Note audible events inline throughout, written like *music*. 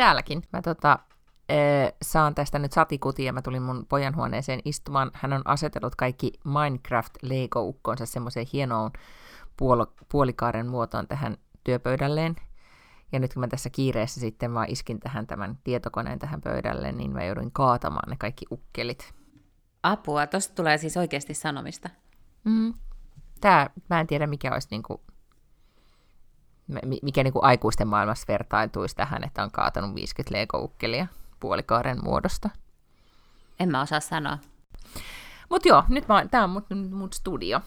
Täälläkin. Mä tota, äh, saan tästä nyt satikutia ja mä tulin mun pojan huoneeseen istumaan. Hän on asetellut kaikki Minecraft Lego-ukkonsa semmoiseen hienoon puolo- puolikaaren muotoon tähän työpöydälleen. Ja nyt kun mä tässä kiireessä sitten vaan iskin tähän tämän tietokoneen tähän pöydälle, niin mä jouduin kaatamaan ne kaikki ukkelit. Apua, tosta tulee siis oikeasti sanomista. Mm. Tää, mä en tiedä mikä olisi niinku, mikä niinku aikuisten maailmassa vertailtuisi tähän, että on kaatanut 50 Lego-ukkelia puolikaaren muodosta. En mä osaa sanoa. Mutta joo, nyt mä, tää on mun, mun studio.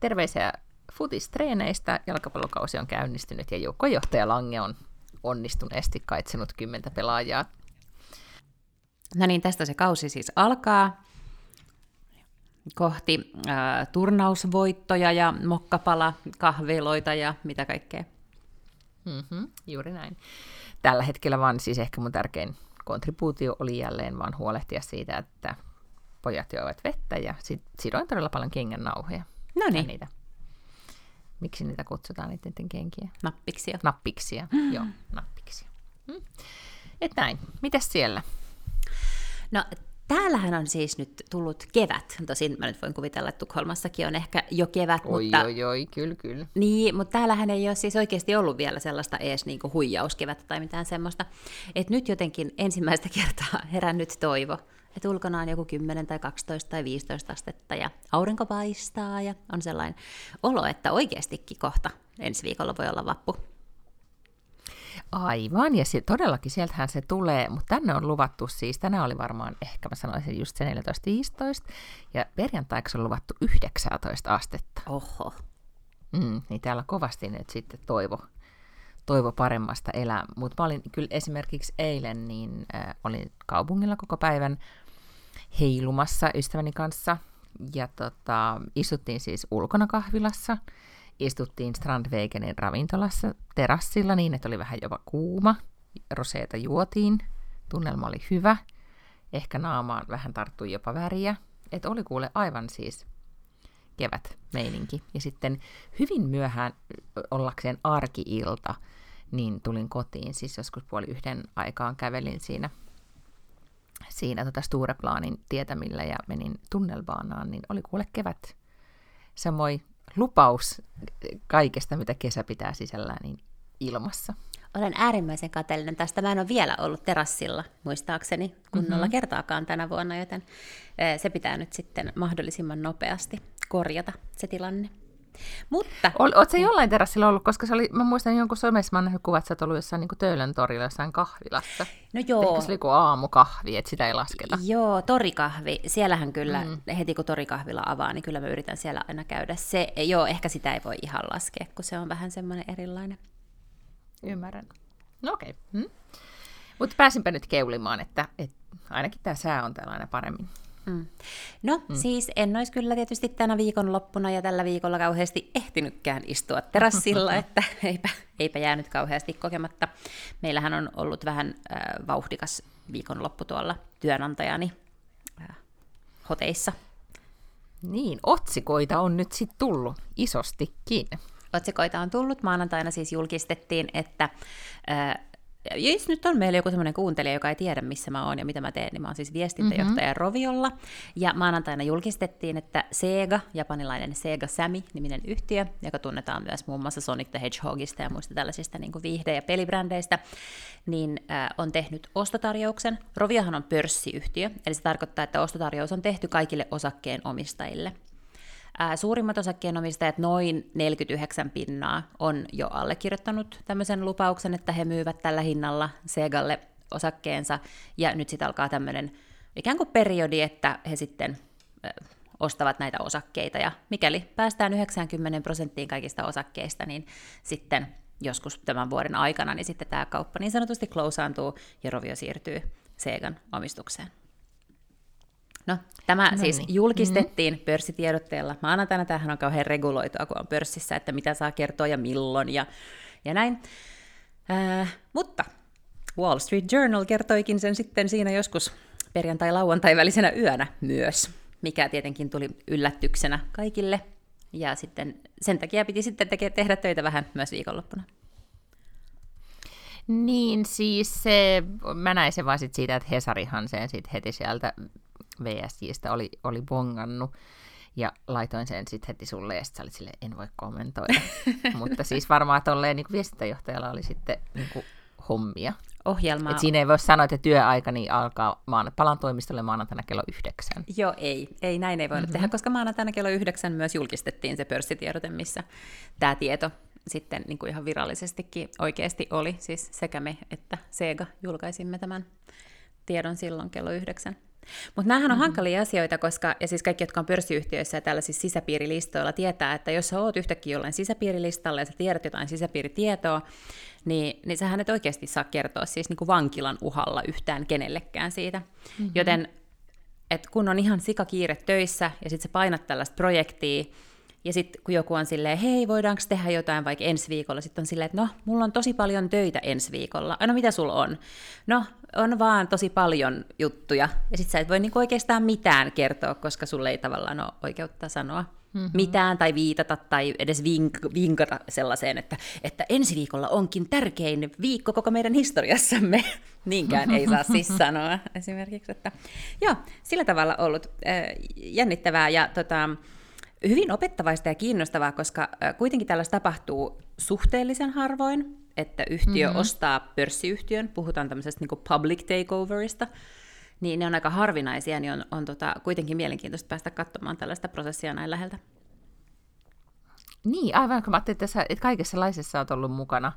Terveisiä futistreeneistä. Jalkapallokausi on käynnistynyt ja joukkojohtaja Lange on onnistuneesti kaitsenut kymmentä pelaajaa. No niin, tästä se kausi siis alkaa kohti äh, turnausvoittoja ja mokkapala, kahviloita ja mitä kaikkea. Mm-hmm, juuri näin. Tällä hetkellä vaan siis ehkä mun tärkein kontribuutio oli jälleen vaan huolehtia siitä, että pojat joivat vettä ja sit sidoin todella paljon kengän nauhoja. No niin. Miksi niitä kutsutaan niiden kenkiä? Nappiksia. Nappiksia, mm. joo, nappiksia. Mm. Et näin. Mitäs siellä? No täällähän on siis nyt tullut kevät. Tosin mä nyt voin kuvitella, että Tukholmassakin on ehkä jo kevät. Oi, mutta... oi, oi, kyllä, kyllä. Niin, mutta täällähän ei ole siis oikeasti ollut vielä sellaista ees niinku huijauskevättä tai mitään semmoista. Et nyt jotenkin ensimmäistä *laughs* kertaa herännyt toivo, että ulkona on joku 10 tai 12 tai 15 astetta ja aurinko paistaa ja on sellainen olo, että oikeastikin kohta ensi viikolla voi olla vappu. Aivan, ja se, todellakin sieltähän se tulee, mutta tänne on luvattu siis, tänään oli varmaan ehkä mä sanoisin just se 14-15, ja perjantaiksi on luvattu 19 astetta. Oho. Mm, niin täällä kovasti nyt sitten toivo, toivo paremmasta elää. Mutta mä olin kyllä esimerkiksi eilen, niin äh, olin kaupungilla koko päivän heilumassa ystäväni kanssa, ja tota, istuttiin siis ulkona kahvilassa, istuttiin Strandwegenin ravintolassa terassilla niin, että oli vähän jopa kuuma. Roseeta juotiin, tunnelma oli hyvä. Ehkä naamaan vähän tarttui jopa väriä. Et oli kuule aivan siis kevät meininki. Ja sitten hyvin myöhään ollakseen arkiilta, niin tulin kotiin, siis joskus puoli yhden aikaan kävelin siinä, siinä tota Stureplanin tietämillä ja menin tunnelbaanaan, niin oli kuule kevät. Samoin lupaus kaikesta, mitä kesä pitää sisällään, niin ilmassa. Olen äärimmäisen kateellinen tästä. Mä en ole vielä ollut terassilla, muistaakseni, kunnolla mm-hmm. kertaakaan tänä vuonna, joten se pitää nyt sitten mahdollisimman nopeasti korjata se tilanne. Mutta... Oletko se jollain terassilla ollut, koska se oli, mä muistan jonkun somessa, mä nähnyt kuvat, että sä oot ollut jossain niin Töölön torilla jossain kahvilassa. No joo. Ehkä se oli joku aamukahvi, että sitä ei lasketa. Joo, torikahvi. Siellähän kyllä, mm. heti kun torikahvila avaa, niin kyllä mä yritän siellä aina käydä. Se, joo, ehkä sitä ei voi ihan laskea, kun se on vähän semmoinen erilainen. Ymmärrän. No okei. Okay. Hmm. Mutta pääsinpä nyt keulimaan, että, että ainakin tämä sää on tällainen paremmin. Mm. No mm. siis en olisi kyllä tietysti tänä viikonloppuna ja tällä viikolla kauheasti ehtinytkään istua terassilla, *laughs* että eipä, eipä jäänyt kauheasti kokematta. Meillähän on ollut vähän äh, vauhdikas viikonloppu tuolla työnantajani äh, hoteissa. Niin, otsikoita on nyt sitten tullut isostikin. Otsikoita on tullut. Maanantaina siis julkistettiin, että äh, jos nyt on meillä joku semmoinen kuuntelija, joka ei tiedä, missä mä oon ja mitä mä teen, niin mä oon siis viestintäjohtaja mm-hmm. Roviolla. Ja maanantaina julkistettiin, että Sega, japanilainen Sega Sami niminen yhtiö, joka tunnetaan myös muun muassa Sonic the Hedgehogista ja muista tällaisista niin kuin viihde- ja pelibrändeistä, niin äh, on tehnyt ostotarjouksen. Roviohan on pörssiyhtiö, eli se tarkoittaa, että ostotarjous on tehty kaikille osakkeen omistajille. Suurimmat osakkeenomistajat, noin 49 pinnaa, on jo allekirjoittanut tämmöisen lupauksen, että he myyvät tällä hinnalla Segalle osakkeensa, ja nyt sitten alkaa tämmöinen ikään kuin periodi, että he sitten ostavat näitä osakkeita, ja mikäli päästään 90 prosenttiin kaikista osakkeista, niin sitten joskus tämän vuoden aikana, niin sitten tämä kauppa niin sanotusti closeantuu ja Rovio siirtyy Segan omistukseen. No, tämä no siis niin. julkistettiin mm-hmm. pörssitiedotteella. Maanantaina tämähän on kauhean reguloitua, kun on pörssissä, että mitä saa kertoa ja milloin ja, ja näin. Äh, mutta Wall Street Journal kertoikin sen sitten siinä joskus perjantai-lauantai välisenä yönä myös, mikä tietenkin tuli yllätyksenä kaikille. Ja sitten sen takia piti sitten teke, tehdä töitä vähän myös viikonloppuna. Niin, siis se, mä näin sen vaan sit siitä, että Hesarihan sen sit heti sieltä VSJstä oli, oli bongannut. Ja laitoin sen sitten heti sulle, ja sitten sille, en voi kommentoida. *laughs* Mutta siis varmaan tolleen niin viestintäjohtajalla oli sitten niin kuin, hommia. Ohjelmaa. Et siinä ei voi sanoa, että työaika niin alkaa, maan, palan toimistolle maanantaina kello yhdeksän. Joo, ei. ei näin ei voinut mm-hmm. tehdä, koska maanantaina kello yhdeksän myös julkistettiin se pörssitiedote, missä tämä tieto sitten niin kuin ihan virallisestikin oikeasti oli. Siis sekä me että Sega julkaisimme tämän tiedon silloin kello yhdeksän. Mutta nämähän on mm-hmm. hankalia asioita, koska, ja siis kaikki, jotka on pörssiyhtiöissä ja tällaisissa sisäpiirilistoilla, tietää, että jos sä oot yhtäkkiä jollain sisäpiirilistalla ja sä tiedät jotain sisäpiiritietoa, niin, niin sähän et oikeasti saa kertoa siis niin kuin vankilan uhalla yhtään kenellekään siitä. Mm-hmm. Joten et kun on ihan sikakiire töissä ja sitten sä painat tällaista projektia, ja sitten kun joku on silleen, hei, voidaanko tehdä jotain vaikka ensi viikolla, sitten on silleen, että no, mulla on tosi paljon töitä ensi viikolla. No mitä sulla on? No, on vaan tosi paljon juttuja. Ja sitten sä et voi niinku oikeastaan mitään kertoa, koska sulle ei tavallaan ole oikeutta sanoa mm-hmm. mitään tai viitata tai edes vink- vinkata sellaiseen, että, että ensi viikolla onkin tärkein viikko koko meidän historiassamme. *laughs* Niinkään ei saa siis *laughs* sanoa esimerkiksi. Että, joo, sillä tavalla ollut äh, jännittävää ja tota, hyvin opettavaista ja kiinnostavaa, koska kuitenkin tällaista tapahtuu suhteellisen harvoin, että yhtiö mm-hmm. ostaa pörssiyhtiön, puhutaan tämmöisestä niin public takeoverista, niin ne on aika harvinaisia, niin on, on tota, kuitenkin mielenkiintoista päästä katsomaan tällaista prosessia näin läheltä. Niin, aivan kun mä ajattelin, että, sä, että kaikessa laisessa olet ollut mukana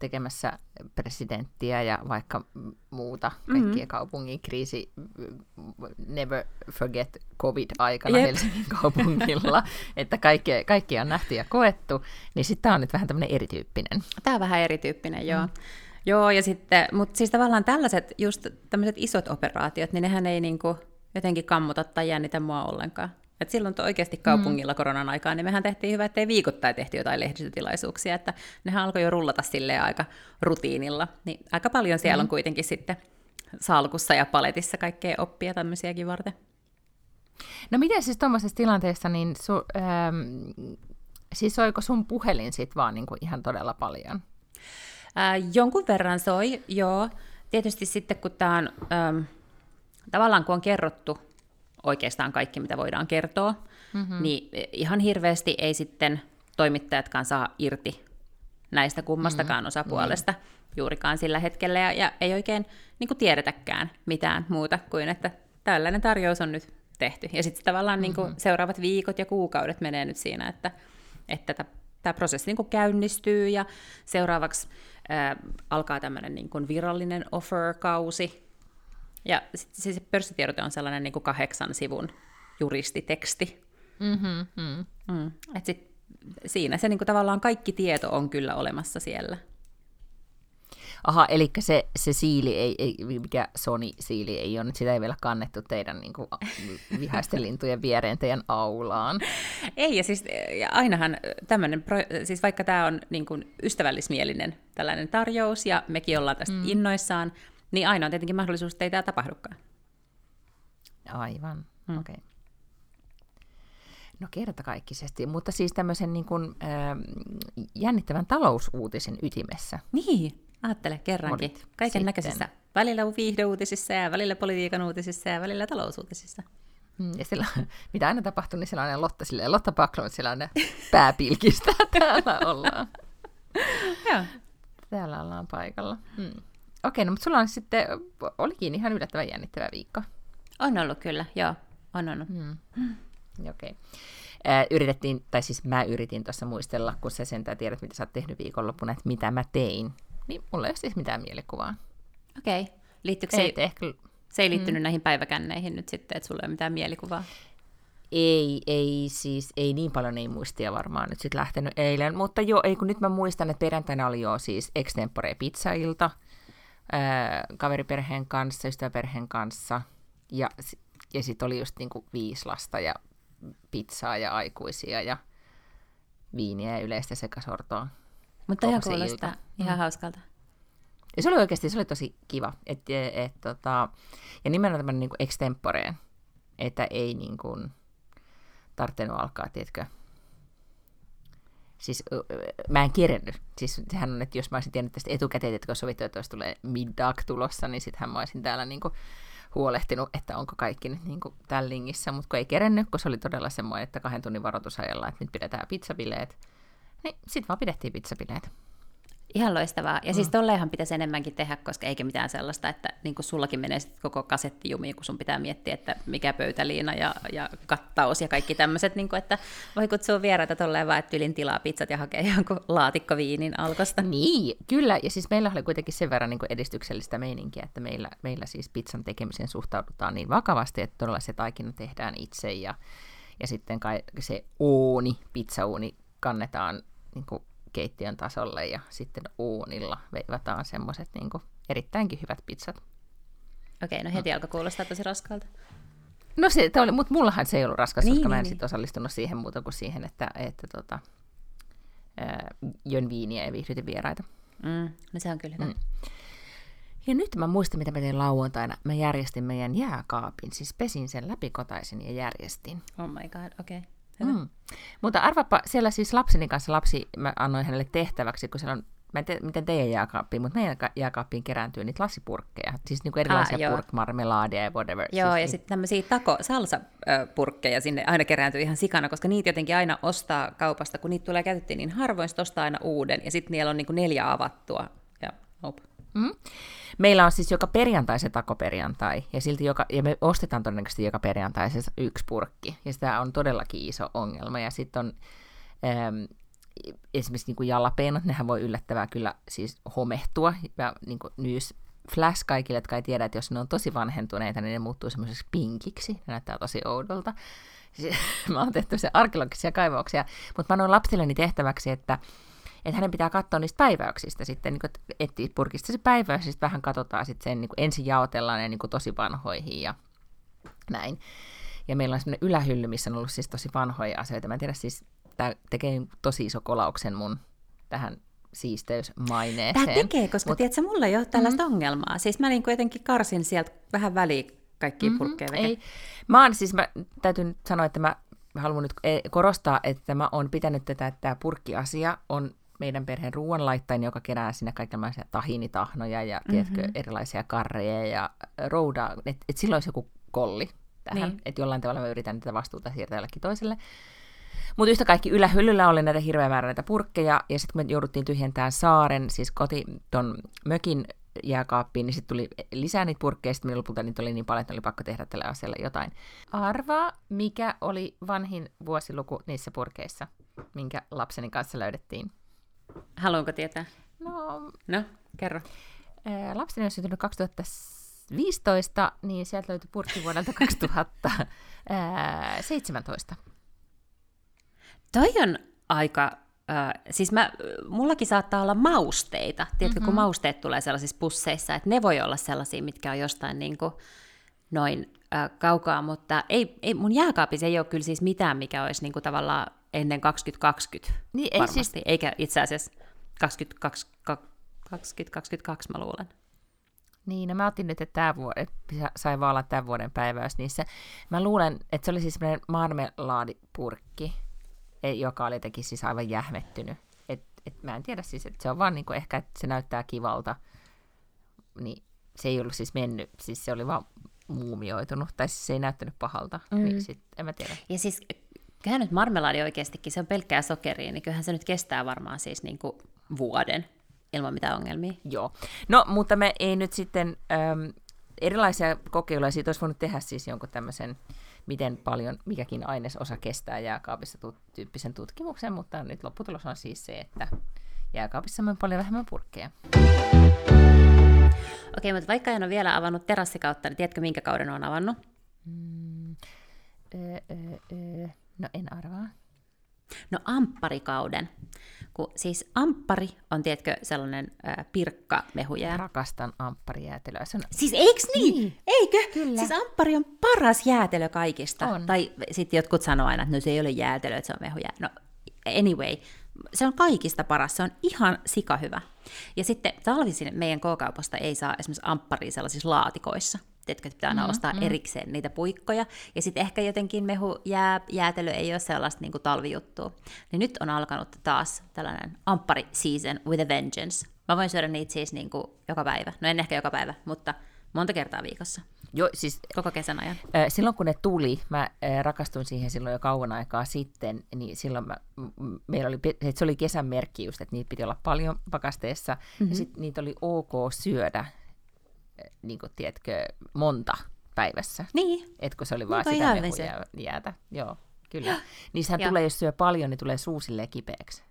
tekemässä presidenttiä ja vaikka muuta kaikkien mm-hmm. kaupungin kriisi, never forget covid-aikana Jep. Helsingin kaupungilla, *laughs* että kaikki, kaikki on nähty ja koettu, niin sitten tämä on nyt vähän tämmöinen erityyppinen. Tämä on vähän erityyppinen, joo. Mm. Joo, ja sitten, mutta siis tavallaan tällaiset, just tämmöiset isot operaatiot, niin nehän ei niinku jotenkin kammuta tai jännitä mua ollenkaan. Et silloin oikeasti kaupungilla mm. koronan aikaan, niin mehän tehtiin hyvä, ettei viikoittain tehty jotain lehdistötilaisuuksia, että nehän alkoi jo rullata sille aika rutiinilla. Niin aika paljon siellä mm. on kuitenkin sitten salkussa ja paletissa kaikkea oppia tämmöisiäkin varten. No miten siis tuommoisessa tilanteessa, niin su, ähm, siis soiko sun puhelin sit vaan niin kuin ihan todella paljon? Ää, jonkun verran soi, joo. Tietysti sitten kun tämä on, ähm, tavallaan kun on kerrottu oikeastaan kaikki, mitä voidaan kertoa, mm-hmm. niin ihan hirveästi ei sitten toimittajatkaan saa irti näistä kummastakaan mm-hmm. osapuolesta mm-hmm. juurikaan sillä hetkellä, ja, ja ei oikein niin tiedetäkään mitään muuta kuin, että tällainen tarjous on nyt tehty. Ja sitten tavallaan mm-hmm. niin kuin seuraavat viikot ja kuukaudet menee nyt siinä, että, että tämä prosessi niin kuin käynnistyy, ja seuraavaksi ää, alkaa tämmöinen niin kuin virallinen offer-kausi, ja sitten siis pörssitiedote on sellainen niin kuin kahdeksan sivun juristiteksti. Mm-hmm, mm. Mm. Et sit siinä se niin kuin tavallaan kaikki tieto on kyllä olemassa siellä. Aha, eli se, se siili, ei, ei, mikä Sony-siili ei ole, nyt sitä ei vielä kannettu teidän niin kuin, *laughs* vihaisten lintujen viereen teidän aulaan. Ei, ja siis ja ainahan tämmöinen, siis vaikka tämä on niin kuin ystävällismielinen tällainen tarjous, ja mekin ollaan tästä mm. innoissaan, niin aina on tietenkin mahdollisuus, että ei tämä tapahdukaan. Aivan, hmm. okei. Okay. No kertakaikkisesti, mutta siis tämmöisen niin kuin, äh, jännittävän talousuutisen ytimessä. Niin, ajattele kerrankin. Kaiken näköisissä. Välillä viihdeuutisissa ja välillä politiikan uutisissa ja välillä talousuutisissa. Mm, ja sillä, *laughs* mitä aina tapahtuu, niin siellä on aina Lotta, silleen, Lotta Backlund, siellä on ne *laughs* pääpilkistä, *laughs* täällä ollaan. Joo. Täällä ollaan paikalla. Hmm. Okei, no mutta sulla on sitten, olikin ihan yllättävän jännittävä viikko. On ollut kyllä, joo, on ollut. Hmm. Okei. Okay. yritettiin, tai siis mä yritin tuossa muistella, kun sä sentään tiedät, mitä sä oot tehnyt viikonloppuna, että mitä mä tein. Niin mulla ei ole siis mitään mielikuvaa. Okei. Okay. Liittyykö se, ehkä... se ei liittynyt hmm. näihin päiväkänneihin nyt sitten, että sulla ei ole mitään mielikuvaa? ei, ei siis, ei niin paljon ei muistia varmaan nyt sitten lähtenyt eilen, mutta joo, ei kun nyt mä muistan, että perjantaina oli jo siis extempore pizzailta ää, kaveriperheen kanssa, ystäväperheen kanssa, ja, ja sitten oli just niinku viisi lasta ja pizzaa ja aikuisia ja viiniä ja yleistä sekasortoa. Mutta ihan kuulostaa ihan mm. hauskalta. Ja se oli oikeasti, se oli tosi kiva. Et, et, et, tota, ja nimenomaan tämmöinen niin extemporeen, että ei niin kuin, tarvinnut alkaa, tiedätkö, siis mä en kerennyt. Siis sehän on, että jos mä olisin tiennyt tästä etukäteen, että kun sovittu, että olisi tulee middag tulossa, niin sittenhän mä olisin täällä niinku huolehtinut, että onko kaikki nyt niinku lingissä, mutta kun ei kerennyt, kun se oli todella semmoinen, että kahden tunnin varoitusajalla, että nyt pidetään pizzabileet, niin sitten vaan pidettiin pizzabileet. Ihan loistavaa. Ja siis mm. siis tolleenhan pitäisi enemmänkin tehdä, koska eikä mitään sellaista, että niin kuin sullakin menee sit koko kasetti jumiin, kun sun pitää miettiä, että mikä pöytäliina ja, ja kattaus ja kaikki tämmöiset, niin että voi kutsua vieraita tolleen vaan, että ylin tilaa pizzat ja hakee jonkun laatikko viinin alkosta. Niin, kyllä. Ja siis meillä oli kuitenkin sen verran niin kuin edistyksellistä meininkiä, että meillä, meillä siis pizzan tekemiseen suhtaudutaan niin vakavasti, että todella se taikina tehdään itse ja, ja sitten kai se uuni, pizzauuni kannetaan niin kuin keittiön tasolle ja sitten uunilla veivataan semmoiset niin erittäinkin hyvät pizzat. Okei, no heti mm. alkoi kuulostaa tosi raskaalta. No se oli, mutta mullahan se ei ollut raskas, niin, koska niin, mä en niin. sitten osallistunut siihen muuta kuin siihen, että, että tota, jön viiniä ja viihdytin vieraita. Mm, no se on kyllä hyvä. Mm. Ja nyt mä muistan, mitä mä tein lauantaina. Mä järjestin meidän jääkaapin, siis pesin sen läpikotaisin ja järjestin. Oh my god, okei. Okay. Mm. Mutta arvapa, siellä siis lapseni kanssa lapsi, mä annoin hänelle tehtäväksi, kun siellä on mä en tiedä, miten teidän jääkaappiin, mutta meidän jääkaappiin kerääntyy niitä lasipurkkeja, siis niinku erilaisia ah, purkmarmelaadia ja whatever. Joo, siis ja niin... sitten tämmöisiä tako salsapurkkeja sinne aina kerääntyy ihan sikana, koska niitä jotenkin aina ostaa kaupasta, kun niitä tulee käytettiin niin harvoin, ostaa aina uuden, ja sitten niillä on niinku neljä avattua, ja nope. Mm. Meillä on siis joka perjantai se takoperjantai, ja, silti joka, ja me ostetaan todennäköisesti joka perjantai se yksi purkki, ja sitä on todellakin iso ongelma, ja sitten on ähm, esimerkiksi niin kuin jalapeenot, nehän voi yllättävää kyllä siis homehtua, ja niin kuin nyys flash kaikille, jotka ei tiedä, että jos ne on tosi vanhentuneita, niin ne muuttuu semmoiseksi pinkiksi, ne näyttää tosi oudolta. *laughs* Mä oon tehty se arkeologisia kaivauksia, mutta mä annoin lapsilleni tehtäväksi, että että hänen pitää katsoa niistä päiväyksistä sitten, niin kuin, etsiä purkista se sitten vähän katsotaan sitten sen, niin kuin ensin jaotellaan ne niin kuin tosi vanhoihin ja näin. Ja meillä on sellainen ylähylly, missä on ollut siis tosi vanhoja asioita. Mä en tiedä, siis tämä tekee tosi iso kolauksen mun tähän siisteysmaineeseen. Tämä tekee, koska Mut... tiedätkö, mulla ei ole tällaista mm-hmm. ongelmaa. Siis mä niin kuitenkin karsin sieltä vähän väliin kaikki mm-hmm, purkkeja ei. Mä oon siis, mä täytyy nyt sanoa, että mä haluan nyt e, korostaa, että mä oon pitänyt tätä, että tämä purkkiasia on meidän perheen ruoanlaittain, joka kerää sinne kaikenlaisia tahinitahnoja ja mm-hmm. tiedätkö, erilaisia karreja ja roudaa, että et silloin olisi joku kolli tähän, niin. että jollain tavalla me yritän tätä vastuuta siirtää jollekin toiselle. Mutta yhtä kaikki ylähyllyllä oli näitä hirveä määrä näitä purkkeja, ja sitten kun me jouduttiin tyhjentämään saaren, siis koti, ton mökin jääkaappiin, niin sitten tuli lisää niitä purkkeja, sitten lopulta niitä oli niin paljon, että oli pakko tehdä tälle asialle jotain. Arvaa, mikä oli vanhin vuosiluku niissä purkeissa, minkä lapseni kanssa löydettiin? Haluanko tietää? No, no kerro. Ää, lapseni on syntynyt 2015, niin sieltä löytyi purkki vuodelta *laughs* 2017. Toi on aika Äh, siis mä, mullakin saattaa olla mausteita, tiedätkö, mm-hmm. kun mausteet tulee sellaisissa pusseissa, että ne voi olla sellaisia, mitkä on jostain niin kuin, noin äh, kaukaa, mutta ei, ei, mun jääkaapissa ei ole kyllä siis mitään, mikä olisi niin kuin, tavallaan ennen 2020 niin, ei varmasti, siis... eikä itse asiassa 2022 mä luulen. Niin, no mä otin nyt, että tämä vuosi, sai vaan olla tämän vuoden päiväys niissä. Mä luulen, että se oli siis semmoinen marmelaadipurkki, e, joka oli jotenkin siis aivan jähmettynyt. Et, et mä en tiedä siis, että se on vaan niinku ehkä, että se näyttää kivalta. Niin se ei ollut siis mennyt, siis se oli vaan muumioitunut, tai siis se ei näyttänyt pahalta. Mm. Niin sit, en mä tiedä. Ja siis kyllähän nyt marmelaadi oikeastikin, se on pelkkää sokeria, niin kyllähän se nyt kestää varmaan siis niin kuin vuoden ilman mitään ongelmia. Joo. No, mutta me ei nyt sitten äm, erilaisia kokeiluja, siitä olisi voinut tehdä siis jonkun tämmöisen, miten paljon mikäkin ainesosa kestää jääkaapissa tu- tyyppisen tutkimuksen, mutta nyt lopputulos on siis se, että jääkaapissa on paljon vähemmän purkkeja. Okei, mutta vaikka en ole vielä avannut terassikautta, niin tiedätkö minkä kauden on avannut? Mm, ö, ö, ö, No en arvaa. No ampparikauden. Kun, siis amppari on, tiedätkö, sellainen äh, pirkkamehujää. Rakastan ampparijäätelöä. Se on... Siis eiks niin? Niin. Eikö? Kyllä. Siis amppari on paras jäätelö kaikista. On. Tai sitten jotkut sanoo aina, että no se ei ole jäätelö, että se on mehujää. No anyway, se on kaikista paras, se on ihan sikahyvä. Ja sitten talvisin meidän K-kaupasta ei saa esimerkiksi ampparia sellaisissa laatikoissa. Tiedätkö, että pitää aina Mm, ostaa mm. erikseen niitä puikkoja. Ja sitten ehkä jotenkin mehu jää, jäätelö ei ole sellaista niin kuin talvijuttua. Niin nyt on alkanut taas tällainen amppari season with a vengeance. Mä voin syödä niitä siis niin kuin joka päivä. No en ehkä joka päivä, mutta monta kertaa viikossa. Jo, siis Koko kesän ajan. Ö, Silloin kun ne tuli, mä ö, rakastuin siihen silloin jo kauan aikaa sitten, niin silloin mä, m- meillä oli, se oli kesän merkki just, että niitä piti olla paljon pakasteessa, mm-hmm. ja sitten niitä oli ok syödä, niin kuin tiedätkö, monta päivässä. Niin, Et kun se oli vaan sitä se. mehujäätä. Joo, kyllä. *gasps* Niissähän Joo. tulee, jos syö paljon, niin tulee suu kipeäksi.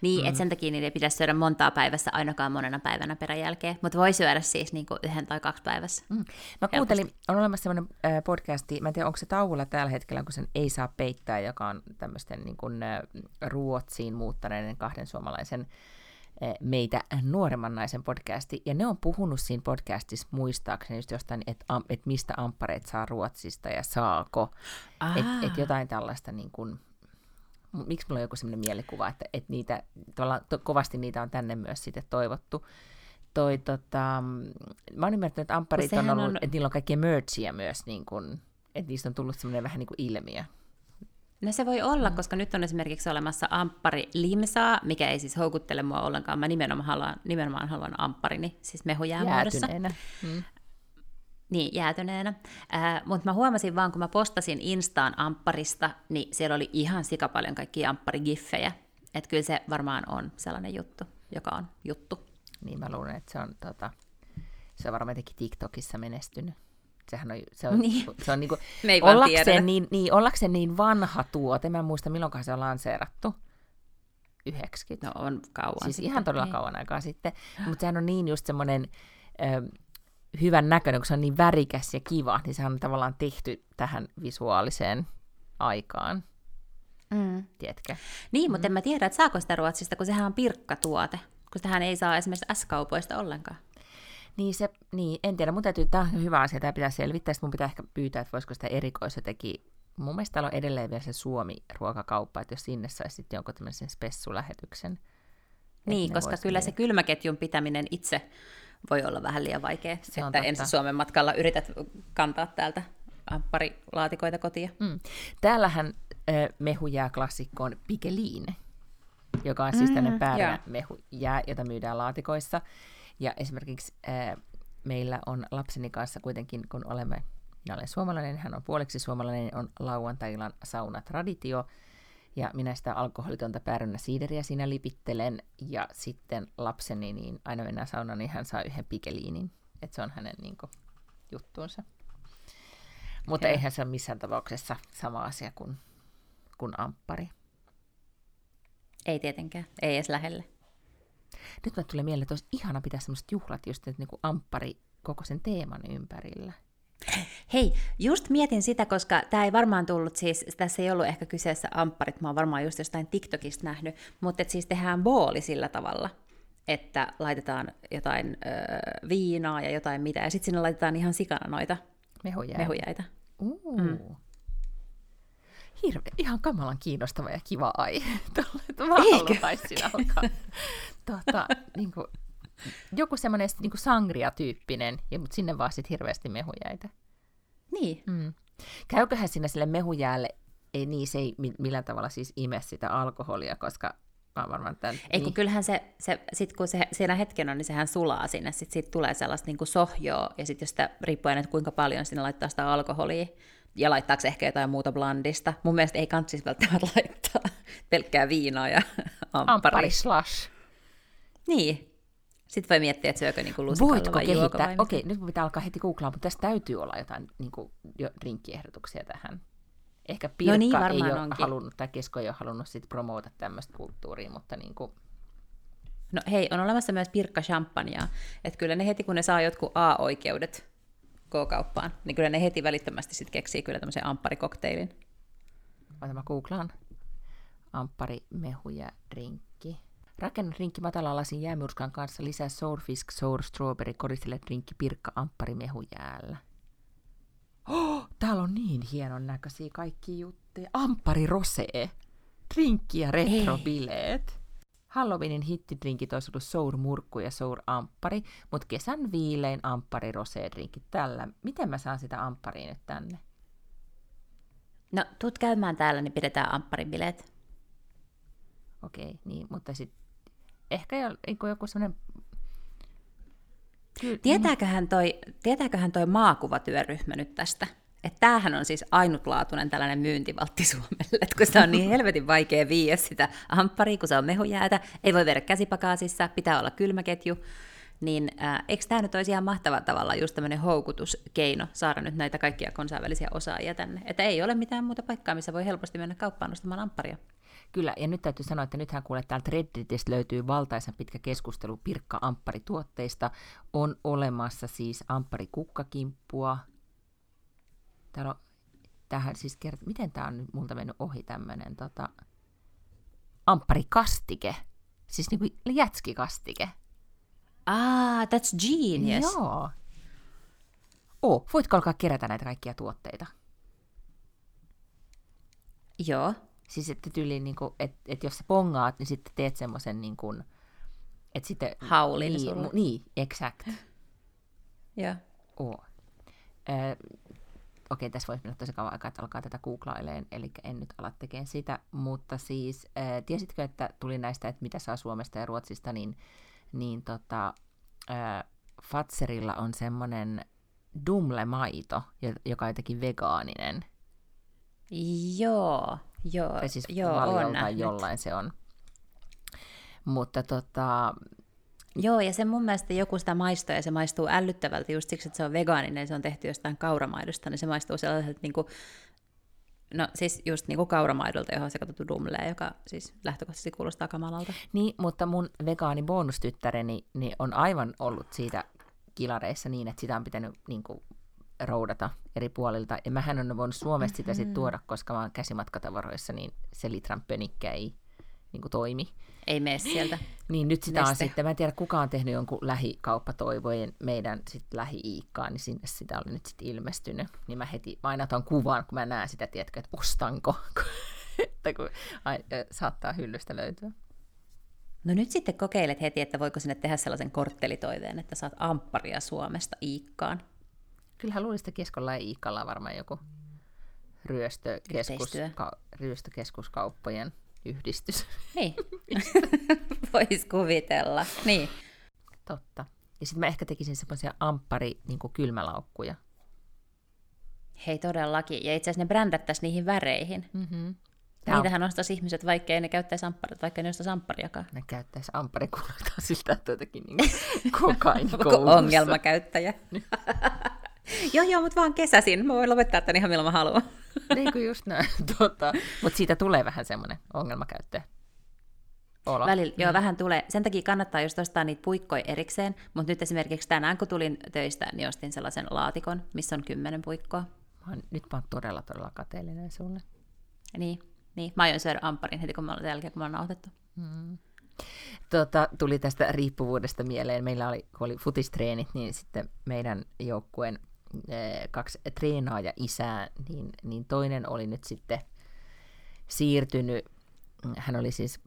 Niin, mm. että sen takia niitä ei pitäisi syödä montaa päivässä ainakaan monena päivänä peräjälkeen, mutta voi syödä siis niin kuin yhden tai kaksi päivässä. Mm. Mä kuuntelin, on olemassa semmoinen äh, podcasti, mä en tiedä onko se tauolla tällä hetkellä, kun sen ei saa peittää, joka on tämmöisten niin kuin, äh, Ruotsiin muuttaneiden kahden suomalaisen äh, meitä nuoremman naisen podcasti, ja ne on puhunut siinä podcastissa muistaakseni just jostain, että et mistä amppareet saa Ruotsista ja saako, että et jotain tällaista niin kuin, miksi mulla on joku semmoinen mielikuva, että, että niitä, to, kovasti niitä on tänne myös sitten toivottu. Toi, tota, mä oon ymmärtänyt, että ampparit on sehän ollut, on- että niillä on kaikkia merchia myös, niin kuin, että niistä on tullut semmoinen vähän niin kuin ilmiö. No se voi olla, koska nyt on esimerkiksi olemassa amppari limsaa, mikä ei siis houkuttele mua ollenkaan. Mä nimenomaan haluan, nimenomaan haluan ampparini, siis mehujäämuodossa. Mm. Niin, jäätyneenä. Äh, Mutta mä huomasin vaan, kun mä postasin Instaan ampparista, niin siellä oli ihan sika paljon kaikkia ampparigiffejä. Että kyllä se varmaan on sellainen juttu, joka on juttu. Niin mä luulen, että se on, tota, se on varmaan jotenkin TikTokissa menestynyt. Sehän on, se on, Niin. se on niinku, *laughs* Me ei ollakseen, niin, niin, ollakseen niin vanha tuote, mä en muista milloinkaan se on lanseerattu. 90. No on kauan Siis sitten, ihan todella niin. kauan aikaa sitten. *gasps* Mutta sehän on niin just semmoinen ö, hyvän näköinen, kun se on niin värikäs ja kiva, niin sehän on tavallaan tehty tähän visuaaliseen aikaan, Mm. tiedätkö? Niin, mutta en mä tiedä, että saako sitä Ruotsista, kun sehän on pirkkatuote. Kun sitähän ei saa esimerkiksi S-kaupoista ollenkaan. Niin, se, niin en tiedä, mun täytyy, tämä on hyvä asia, tämä pitää selvittää, sitten mun pitää ehkä pyytää, että voisiko sitä erikois jotenkin, mun mielestä täällä on edelleen vielä se Suomi-ruokakauppa, että jos sinne saisi sitten jonkun tämmöisen spessulähetyksen. Niin, koska kyllä se kylmäketjun pitäminen itse voi olla vähän liian vaikea, Se että ensi Suomen matkalla yrität kantaa täältä pari laatikoita kotia. Mm. Täällähän äh, mehujääklassikko on Pikeline, joka on siis tämmöinen Mm, päärynä joo. mehujää, jota myydään laatikoissa. Ja esimerkiksi äh, meillä on lapseni kanssa kuitenkin, kun olemme, minä olen suomalainen, hän on puoleksi suomalainen, on lauantailan saunatraditio. Ja minä sitä alkoholitonta päärynä siideriä siinä lipittelen. Ja sitten lapseni, niin aina mennään saunaan, niin hän saa yhden pikeliinin. Että se on hänen niin kuin, juttuunsa. Mutta eihän se ole missään tapauksessa sama asia kuin, kuin amppari. Ei tietenkään, ei edes lähelle. Nyt mä tulee mieleen, että olisi ihana pitää semmoiset juhlat just niin kuin amppari koko sen teeman ympärillä. Hei, just mietin sitä, koska tämä ei varmaan tullut siis, tässä ei ollut ehkä kyseessä ampparit, mä oon varmaan just jostain TikTokista nähnyt, mutta et siis tehdään booli sillä tavalla, että laitetaan jotain ö, viinaa ja jotain mitä, ja sitten sinne laitetaan ihan sikana noita Mehujää. mehujäitä. Uh. Mm. Hirve, ihan kamalan kiinnostava ja kiva aihe. *laughs* Mä Eikö? haluaisin alkaa. Tuota, niin kuin, joku semmoinen niin sangria-tyyppinen, ja, mutta sinne vaan sitten hirveästi mehujäitä. Niin, Mm. Käyköhän sinne sille mehujäälle, ei niin, se ei mi- millään tavalla siis ime sitä alkoholia, koska mä varmaan tämän... Ei, kun kyllähän se, se sit kun se siinä hetken on, niin sehän sulaa sinne, sitten siitä tulee sellaista niin sohjoa, ja sitten jos sitä, riippuen, että kuinka paljon sinne laittaa sitä alkoholia, ja laittaako se ehkä jotain muuta blandista. Mun mielestä ei kantsis välttämättä *laughs* laittaa pelkkää viinaa ja amppari. Slash. Niin. Sitten voi miettiä, että syökö niinku lusikalla Voitko vai kehittää? Okei, nyt pitää alkaa heti googlaa, mutta tässä täytyy olla jotain niin kuin, jo drinkkiehdotuksia tähän. Ehkä Pirkka No niin, ei ole onkin. halunnut, tai Kesko ei ole halunnut sit promoota tämmöistä kulttuuria, mutta niin kuin, No hei, on olemassa myös pirkka champagnea. Että kyllä ne heti, kun ne saa jotkut A-oikeudet K-kauppaan, niin kyllä ne heti välittömästi sitten keksii kyllä tämmöisen ampparikokteilin. Ota mä googlaan. Amppari, mehu ja drinkki. Rakenna drinkki matalalasin jäämyrskan kanssa lisää sourfisk, sour strawberry, koristele drinkki, pirkka, amppari, mehu jäällä. Oh, täällä on niin hienon näköisiä kaikki juttuja. Amppari rosee. Drinkki ja retrobileet. Halloweenin hittidrinkit olisi ollut sour murkku ja sour amppari, mutta kesän viilein amppari rosee drinkki tällä. Miten mä saan sitä amppariin nyt tänne? No, tuut käymään täällä, niin pidetään ampparin bileet. Okei, niin, mutta sitten ehkä jo, joku, joku semmoinen... Tietääköhän toi, tietääköhän toi maakuvatyöryhmä nyt tästä? Että tämähän on siis ainutlaatuinen tällainen myyntivaltti Suomelle, että kun se on niin *laughs* helvetin vaikea viiä sitä ampparia, kun se on mehujäätä, ei voi viedä käsipakaasissa, pitää olla kylmäketju, niin äh, eikö tämä nyt olisi ihan mahtava tavalla just tämmöinen houkutuskeino saada nyt näitä kaikkia kansainvälisiä osaajia tänne, että ei ole mitään muuta paikkaa, missä voi helposti mennä kauppaan nostamaan ampparia. Kyllä, ja nyt täytyy sanoa, että nythän kuule täältä Redditistä löytyy valtaisen pitkä keskustelu Pirkka Amppari-tuotteista. On olemassa siis Amppari-kukkakimppua. Täällä on, tähän siis kert- miten tämä on nyt multa mennyt ohi tämmöinen tota, Amppari-kastike. Siis niin kuin jätskikastike. Ah, that's genius. Joo. Oh, voitko alkaa kerätä näitä kaikkia tuotteita? Joo. Siis että tyyliin, niin että, että jos sä pongaat, niin sitten teet semmoisen niin kuin, että sitten... Haulin niin, niin, exact. Joo. Oh. Ö, okei, tässä voisi mennä tosi kauan aikaa, että alkaa tätä googlaileen, eli en nyt ala tekemään sitä, mutta siis, ö, tiesitkö, että tuli näistä, että mitä saa Suomesta ja Ruotsista, niin, niin tota, ö, Fatserilla on semmoinen dumlemaito, jo- joka on jotenkin vegaaninen, Joo, joo, tai siis joo, on jollain se on. Mutta tota, Joo, ja se mun mielestä joku sitä maistaa, ja se maistuu älyttävältä just siksi, että se on vegaaninen, ja se on tehty jostain kauramaidosta, niin se maistuu sellaiselta niin kuin, no siis just niin kuin kauramaidolta, johon on sekoitettu dumlee, joka siis lähtökohtaisesti kuulostaa kamalalta. Niin, mutta mun vegaani bonustyttäreni niin on aivan ollut siitä kilareissa niin, että sitä on pitänyt niin kuin, roudata eri puolilta. Ja mähän on voinut Suomesta sitä sitten tuoda, koska mä oon käsimatkatavaroissa, niin se litran pönikkä ei niin kuin, toimi. Ei mene sieltä. Niin nyt sitä on Neste. sitten, mä en tiedä kuka on tehnyt jonkun lähikauppatoivojen meidän sit lähi-iikkaan, niin sinne sitä oli nyt sitten ilmestynyt. Niin mä heti, mä aina otan kuvan, kun mä näen sitä, tiedätkö, että ostanko, että kun ai, saattaa hyllystä löytyä. No nyt sitten kokeilet heti, että voiko sinne tehdä sellaisen korttelitoiveen, että saat ampparia Suomesta Iikkaan. Kyllähän luulisi, että Keskolla ja Iikalla on varmaan joku ryöstökeskus, ka, ryöstökeskuskauppojen yhdistys. Niin, *laughs* vois kuvitella. Niin. Totta. Ja sitten mä ehkä tekisin semmoisia amppari niin kylmälaukkuja. Hei todellakin. Ja itse asiassa ne brändättäisiin niihin väreihin. Mm-hmm. Niitähän ostaisi ihmiset, vaikka ei ne käyttäisi ampparia, vaikka ne ostaisi amppariakaan. Ne käyttäisi amppari kuulostaa *laughs* siltä, että jotenkin *laughs* niin kokain ongelmakäyttäjä. joo, joo, mutta vaan kesäsin. Mä voin lopettaa tämän ihan milloin mä haluan. Niin kuin just näin. *laughs* Tota, Mutta siitä tulee vähän semmoinen ongelmakäyttäjä. Olo. Välillä, joo, vähän tulee. Sen takia kannattaa just ostaa niitä puikkoja erikseen, mutta nyt esimerkiksi tänään, kun tulin töistä, niin ostin sellaisen laatikon, missä on kymmenen puikkoa. Mä oon, nyt mä oon todella, todella kateellinen sulle. Niin, niin. mä aion syödä ampparin heti, kun mä olen jälkeen, kun mä olen nauhoitettu. Tota, tuli tästä riippuvuudesta mieleen. Meillä oli, kun oli futistreenit, niin sitten meidän joukkueen kaksi treenaaja isää, niin, niin toinen oli nyt sitten siirtynyt, hän oli siis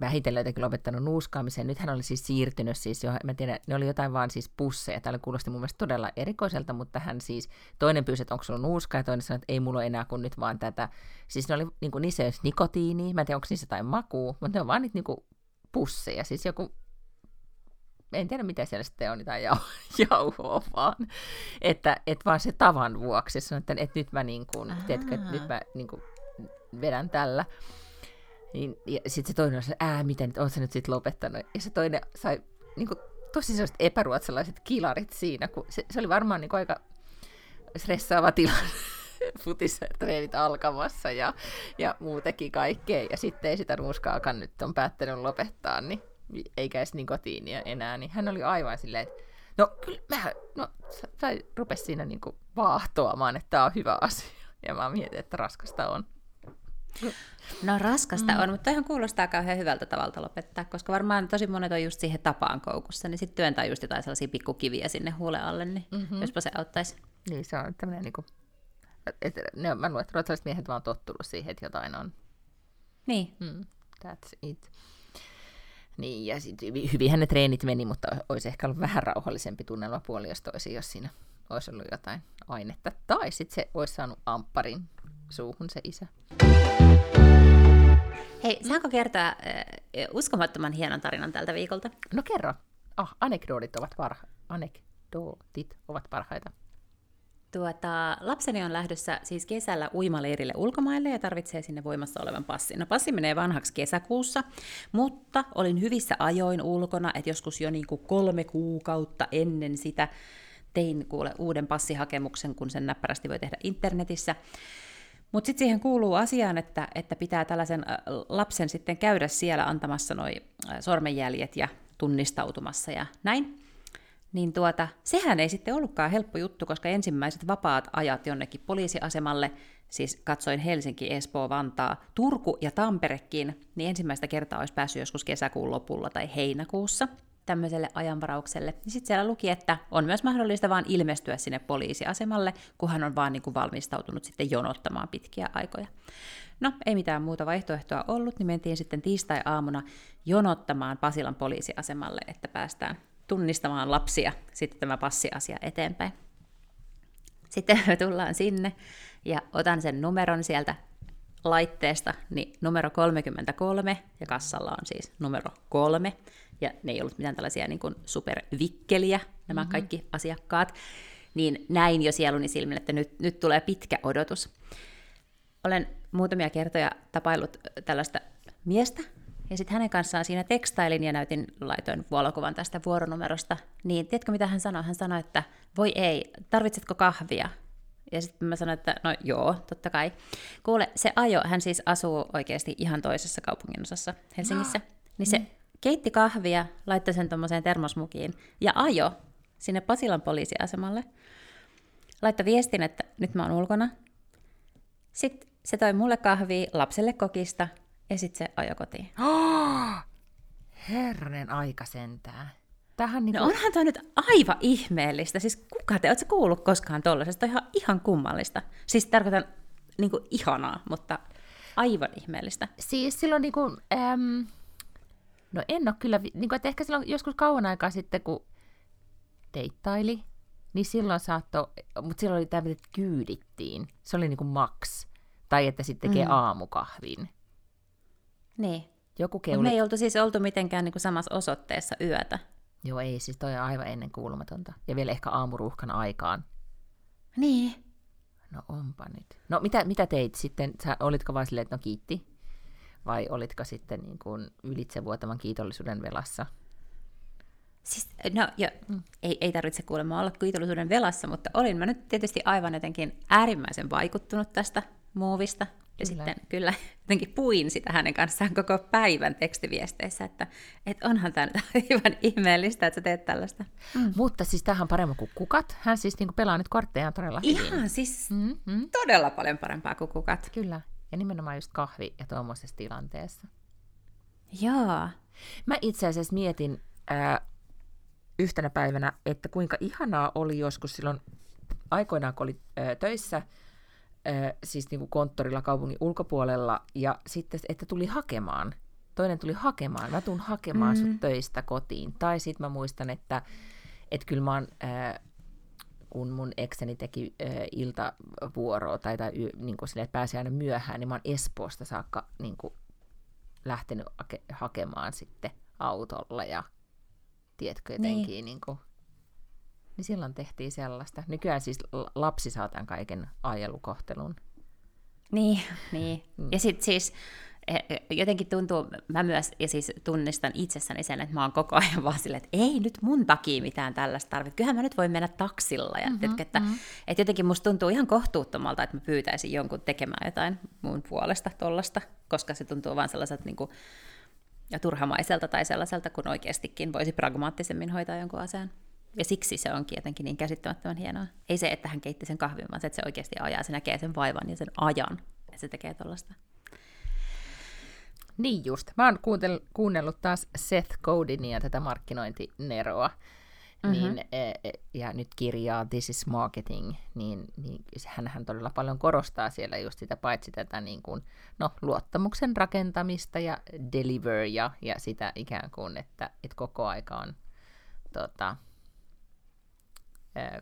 vähitellen jotenkin lopettanut nuuskaamisen, nyt hän oli siis siirtynyt siis jo, mä en tiedä, ne oli jotain vaan siis pusseja, täällä kuulosti mun mielestä todella erikoiselta, mutta hän siis, toinen pyysi, että onko sulla nuuskaa, ja toinen sanoi, että ei mulla enää kuin nyt vaan tätä, siis ne oli, niin kuin, niissä nikotiinia, mä en tiedä, onko niissä jotain makua, mutta ne on vaan niitä niin kuin, pusseja, siis joku, en tiedä mitä siellä sitten on, jotain jau, *laughs* jauhoa vaan, että et vaan se tavan vuoksi, sanoin, että, että nyt mä niin kuin, tiedätkö, että nyt mä niin kuin, vedän tällä. Niin, ja sitten se toinen on se, ää, miten nyt, oot sä nyt sitten lopettanut? Ja se toinen sai niin kuin, tosi sellaiset epäruotsalaiset kilarit siinä, kun se, se oli varmaan niin kuin, aika stressaava tilanne *laughs* futistreenit alkamassa ja, ja muutenkin kaikkea. Ja sitten ei sitä nuuskaakaan nyt on päättänyt lopettaa, niin eikä edes nikotiinia enää, niin hän oli aivan silleen, että no kyllä mä, no sä rupesi siinä niinku vaahtoamaan, että tämä on hyvä asia. *laughs* Ja mä mietin, että raskasta on. No raskasta mm. on, mutta ihan kuulostaa kauhean hyvältä tavalta lopettaa, koska varmaan tosi monet on just siihen tapaan koukussa, niin sitten työntää just jotain sellaisia pikkukiviä sinne huule alle, niin mm-hmm. jospa se auttaisi. Niin, se on tämmöinen niin kuin, että ne, mä luulen, että ruotsalaiset miehet vaan tottunut siihen, että jotain on. Niin. Mm, that's it. Niin, ja sitten hyvinhän ne treenit meni, mutta olisi ehkä ollut vähän rauhallisempi tunnelma puoli, jos toisi, jos siinä olisi ollut jotain ainetta. Tai sitten se olisi saanut ampparin suuhun se isä. Hei, saanko kertoa äh, uskomattoman hienon tarinan tältä viikolta? No kerro. Ah, anekdootit ovat, parha- anekdootit ovat parhaita. Tuota, lapseni on lähdössä siis kesällä uimaleirille ulkomaille ja tarvitsee sinne voimassa olevan passin. No passi menee vanhaksi kesäkuussa, mutta olin hyvissä ajoin ulkona, että joskus jo niin kuin kolme kuukautta ennen sitä tein kuule uuden passihakemuksen, kun sen näppärästi voi tehdä internetissä. Mutta sitten siihen kuuluu asiaan, että, että pitää tällaisen lapsen sitten käydä siellä antamassa noi sormenjäljet ja tunnistautumassa ja näin. Niin tuota, sehän ei sitten ollutkaan helppo juttu, koska ensimmäiset vapaat ajat jonnekin poliisiasemalle, siis katsoin Helsinki, Espoo, Vantaa, Turku ja Tamperekin, niin ensimmäistä kertaa olisi päässyt joskus kesäkuun lopulla tai heinäkuussa tämmöiselle ajanvaraukselle. Ja sitten siellä luki, että on myös mahdollista vaan ilmestyä sinne poliisiasemalle, kun hän on vaan niin kuin valmistautunut sitten jonottamaan pitkiä aikoja. No, ei mitään muuta vaihtoehtoa ollut, niin mentiin sitten tiistai-aamuna jonottamaan Pasilan poliisiasemalle, että päästään tunnistamaan lapsia sitten tämä passiasia eteenpäin. Sitten me tullaan sinne ja otan sen numeron sieltä laitteesta, niin numero 33, ja kassalla on siis numero 3, ja ne ei ollut mitään tällaisia niin kuin supervikkeliä, nämä mm-hmm. kaikki asiakkaat, niin näin jo sieluni silmin, että nyt, nyt tulee pitkä odotus. Olen muutamia kertoja tapaillut tällaista miestä, ja sitten hänen kanssaan siinä tekstailin ja näytin, laitoin valokuvan tästä vuoronumerosta, niin tiedätkö mitä hän sanoi? Hän sanoi, että voi ei, tarvitsetko kahvia? Ja sitten mä sanoin, että no joo, totta kai. Kuule, se ajo, hän siis asuu oikeasti ihan toisessa kaupunginosassa Helsingissä, no. niin se mm. keitti kahvia, laittoi sen tuommoiseen termosmukiin ja ajo sinne Pasilan poliisiasemalle. Laittoi viestin, että nyt mä oon ulkona. Sitten se toi mulle kahvia, lapselle kokista ja sitten se ajo kotiin. Oh, *gasps* herranen aika sentään. Tähän niin no onhan tämä nyt aivan ihmeellistä. Siis kuka te, oletko kuullut koskaan tuollaisesta? Ihan, ihan kummallista. Siis tarkoitan niin kuin ihanaa, mutta aivan ihmeellistä. Siis silloin niin kuin, äm, no en ole kyllä, niin kuin, että ehkä silloin joskus kauan aikaa sitten, kun deittaili, niin silloin saattoi, mutta silloin oli tämä, että kyydittiin. Se oli niin kuin max. Tai että sitten tekee mm. aamukahvin. Niin. Joku keuli... me ei oltu siis oltu mitenkään niin kuin samassa osoitteessa yötä. Joo, ei, siis toi on aivan ennen kuulumatonta. Ja vielä ehkä aamuruuhkan aikaan. Niin. No onpa nyt. No mitä, mitä teit sitten? Sä olitko vain silleen, että no kiitti? Vai olitko sitten niin kuin ylitsevuotavan kiitollisuuden velassa? Siis, no jo, mm. ei, ei tarvitse kuulemma olla kiitollisuuden velassa, mutta olin mä nyt tietysti aivan jotenkin äärimmäisen vaikuttunut tästä muovista. Ja kyllä. sitten kyllä *laughs* jotenkin puin sitä hänen kanssaan koko päivän tekstiviesteissä, että, että onhan tämä nyt *laughs* aivan ihmeellistä, että sä teet tällaista. Mm. Mutta siis tähän on paremmin kuin kukat. Hän siis niin kuin pelaa nyt kortteja todella hyvin. Ihan siis mm-hmm. todella paljon parempaa kuin kukat. Kyllä. Ja nimenomaan just kahvi ja tuommoisessa tilanteessa. Joo. Mä itse asiassa mietin ää, yhtenä päivänä, että kuinka ihanaa oli joskus silloin aikoinaan, kun oli ää, töissä – siis niin kuin konttorilla kaupungin ulkopuolella, ja sitten, että tuli hakemaan. Toinen tuli hakemaan, mä tuun hakemaan mm. sut töistä kotiin. Tai sitten mä muistan, että, että kyllä mä oon, kun mun ekseni teki äh, iltavuoroa, tai, tai niin kuin sille, että pääsi aina myöhään, niin mä oon Espoosta saakka niin kuin, lähtenyt hake- hakemaan sitten autolla, ja tiedätkö, jotenkin niin. Niin kuin, niin silloin tehtiin sellaista. Nykyään siis lapsi saa tämän kaiken ajelukohtelun. Niin, niin. Mm. Ja sitten siis e, e, jotenkin tuntuu, mä myös, ja siis tunnistan itsessäni sen, että mä oon koko ajan vaan silleen, että ei nyt mun takia mitään tällaista tarvitse. Kyllähän mä nyt voin mennä taksilla. Ja mm-hmm, että, mm-hmm. että jotenkin musta tuntuu ihan kohtuuttomalta, että mä pyytäisin jonkun tekemään jotain mun puolesta tollasta, koska se tuntuu vaan sellaiselta niin kuin, ja turhamaiselta tai sellaiselta, kun oikeastikin voisi pragmaattisemmin hoitaa jonkun asian. Ja siksi se onkin jotenkin niin käsittämättömän hienoa. Ei se, että hän keitti sen kahvin, vaan se, että se oikeasti ajaa, se näkee sen vaivan ja sen ajan, että se tekee tuollaista. Niin just. Mä oon kuunnellut, kuunnellut taas Seth Godinia, tätä markkinointineroa, mm-hmm. niin, e, e, ja nyt kirjaa This is Marketing, niin, niin hän todella paljon korostaa siellä just sitä, paitsi tätä niin kuin, no, luottamuksen rakentamista ja deliver ja, ja sitä ikään kuin, että, että koko aika on tota,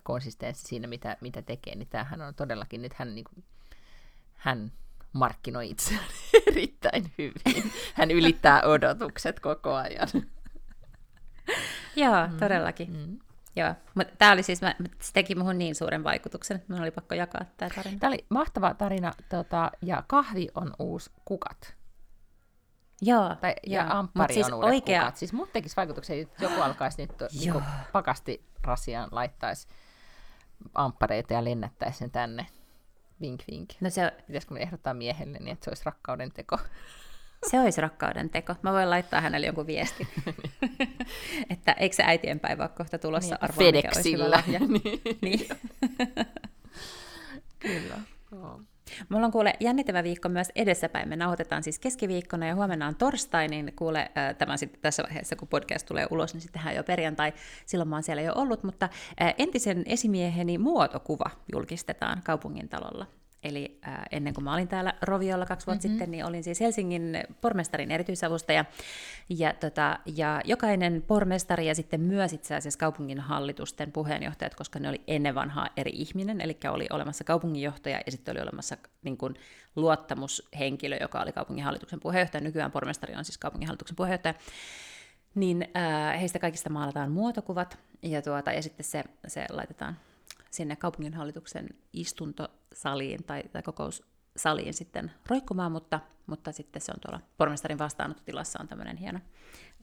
konsistenssi siinä, mitä, mitä tekee, niin tämähän on todellakin, nyt hän, niin kuin, hän markkinoi itseään *laughs* erittäin hyvin. Hän ylittää odotukset koko ajan. Joo, mm. todellakin. Mm. Joo, mutta tämä oli siis, mä, se teki muhun niin suuren vaikutuksen, että minun oli pakko jakaa tämä tarina. Tämä oli mahtava tarina, tota, ja kahvi on uusi kukat. Joo. Tai, ja joo. amppari siis on uudet oikea... kukat. Siis mut tekisi vaikutuksen, että joku *gasps* alkaisi nyt niin pakasti rasiaan laittaisi amppareita ja lennättäisi sen tänne. Vink, vink. No se... Pitäisikö me ehdottaa miehelle niin, että se olisi rakkauden teko? *laughs* Se olisi rakkauden teko. Mä voin laittaa hänelle jonkun viestin. *laughs* *laughs* että eikö se äitienpäivä ole kohta tulossa niin, arvoa, FedExillä. niin. niin. Kyllä. Oh. Mulla on kuule jännittävä viikko myös edessäpäin. Me nauhoitetaan siis keskiviikkona ja huomenna on torstai, niin kuule äh, tämän sitten tässä vaiheessa, kun podcast tulee ulos, niin sittenhän jo perjantai. Silloin mä oon siellä jo ollut, mutta äh, entisen esimieheni muotokuva julkistetaan kaupungintalolla. Eli äh, ennen kuin mä olin täällä Roviolla kaksi vuotta mm-hmm. sitten, niin olin siis Helsingin pormestarin erityisavustaja. Ja, tota, ja jokainen pormestari ja sitten myös itse asiassa kaupungin hallitusten puheenjohtajat, koska ne oli ennen vanhaa eri ihminen, eli oli olemassa kaupunginjohtaja ja sitten oli olemassa niin kuin, luottamushenkilö, joka oli kaupunginhallituksen puheenjohtaja. Nykyään pormestari on siis kaupunginhallituksen puheenjohtaja niin äh, heistä kaikista maalataan muotokuvat, ja, tuota, ja sitten se, se laitetaan sinne kaupunginhallituksen istuntosaliin tai, tai kokoussaliin sitten roikkumaan, mutta, mutta sitten se on tuolla pormestarin vastaanottotilassa on tämmöinen hieno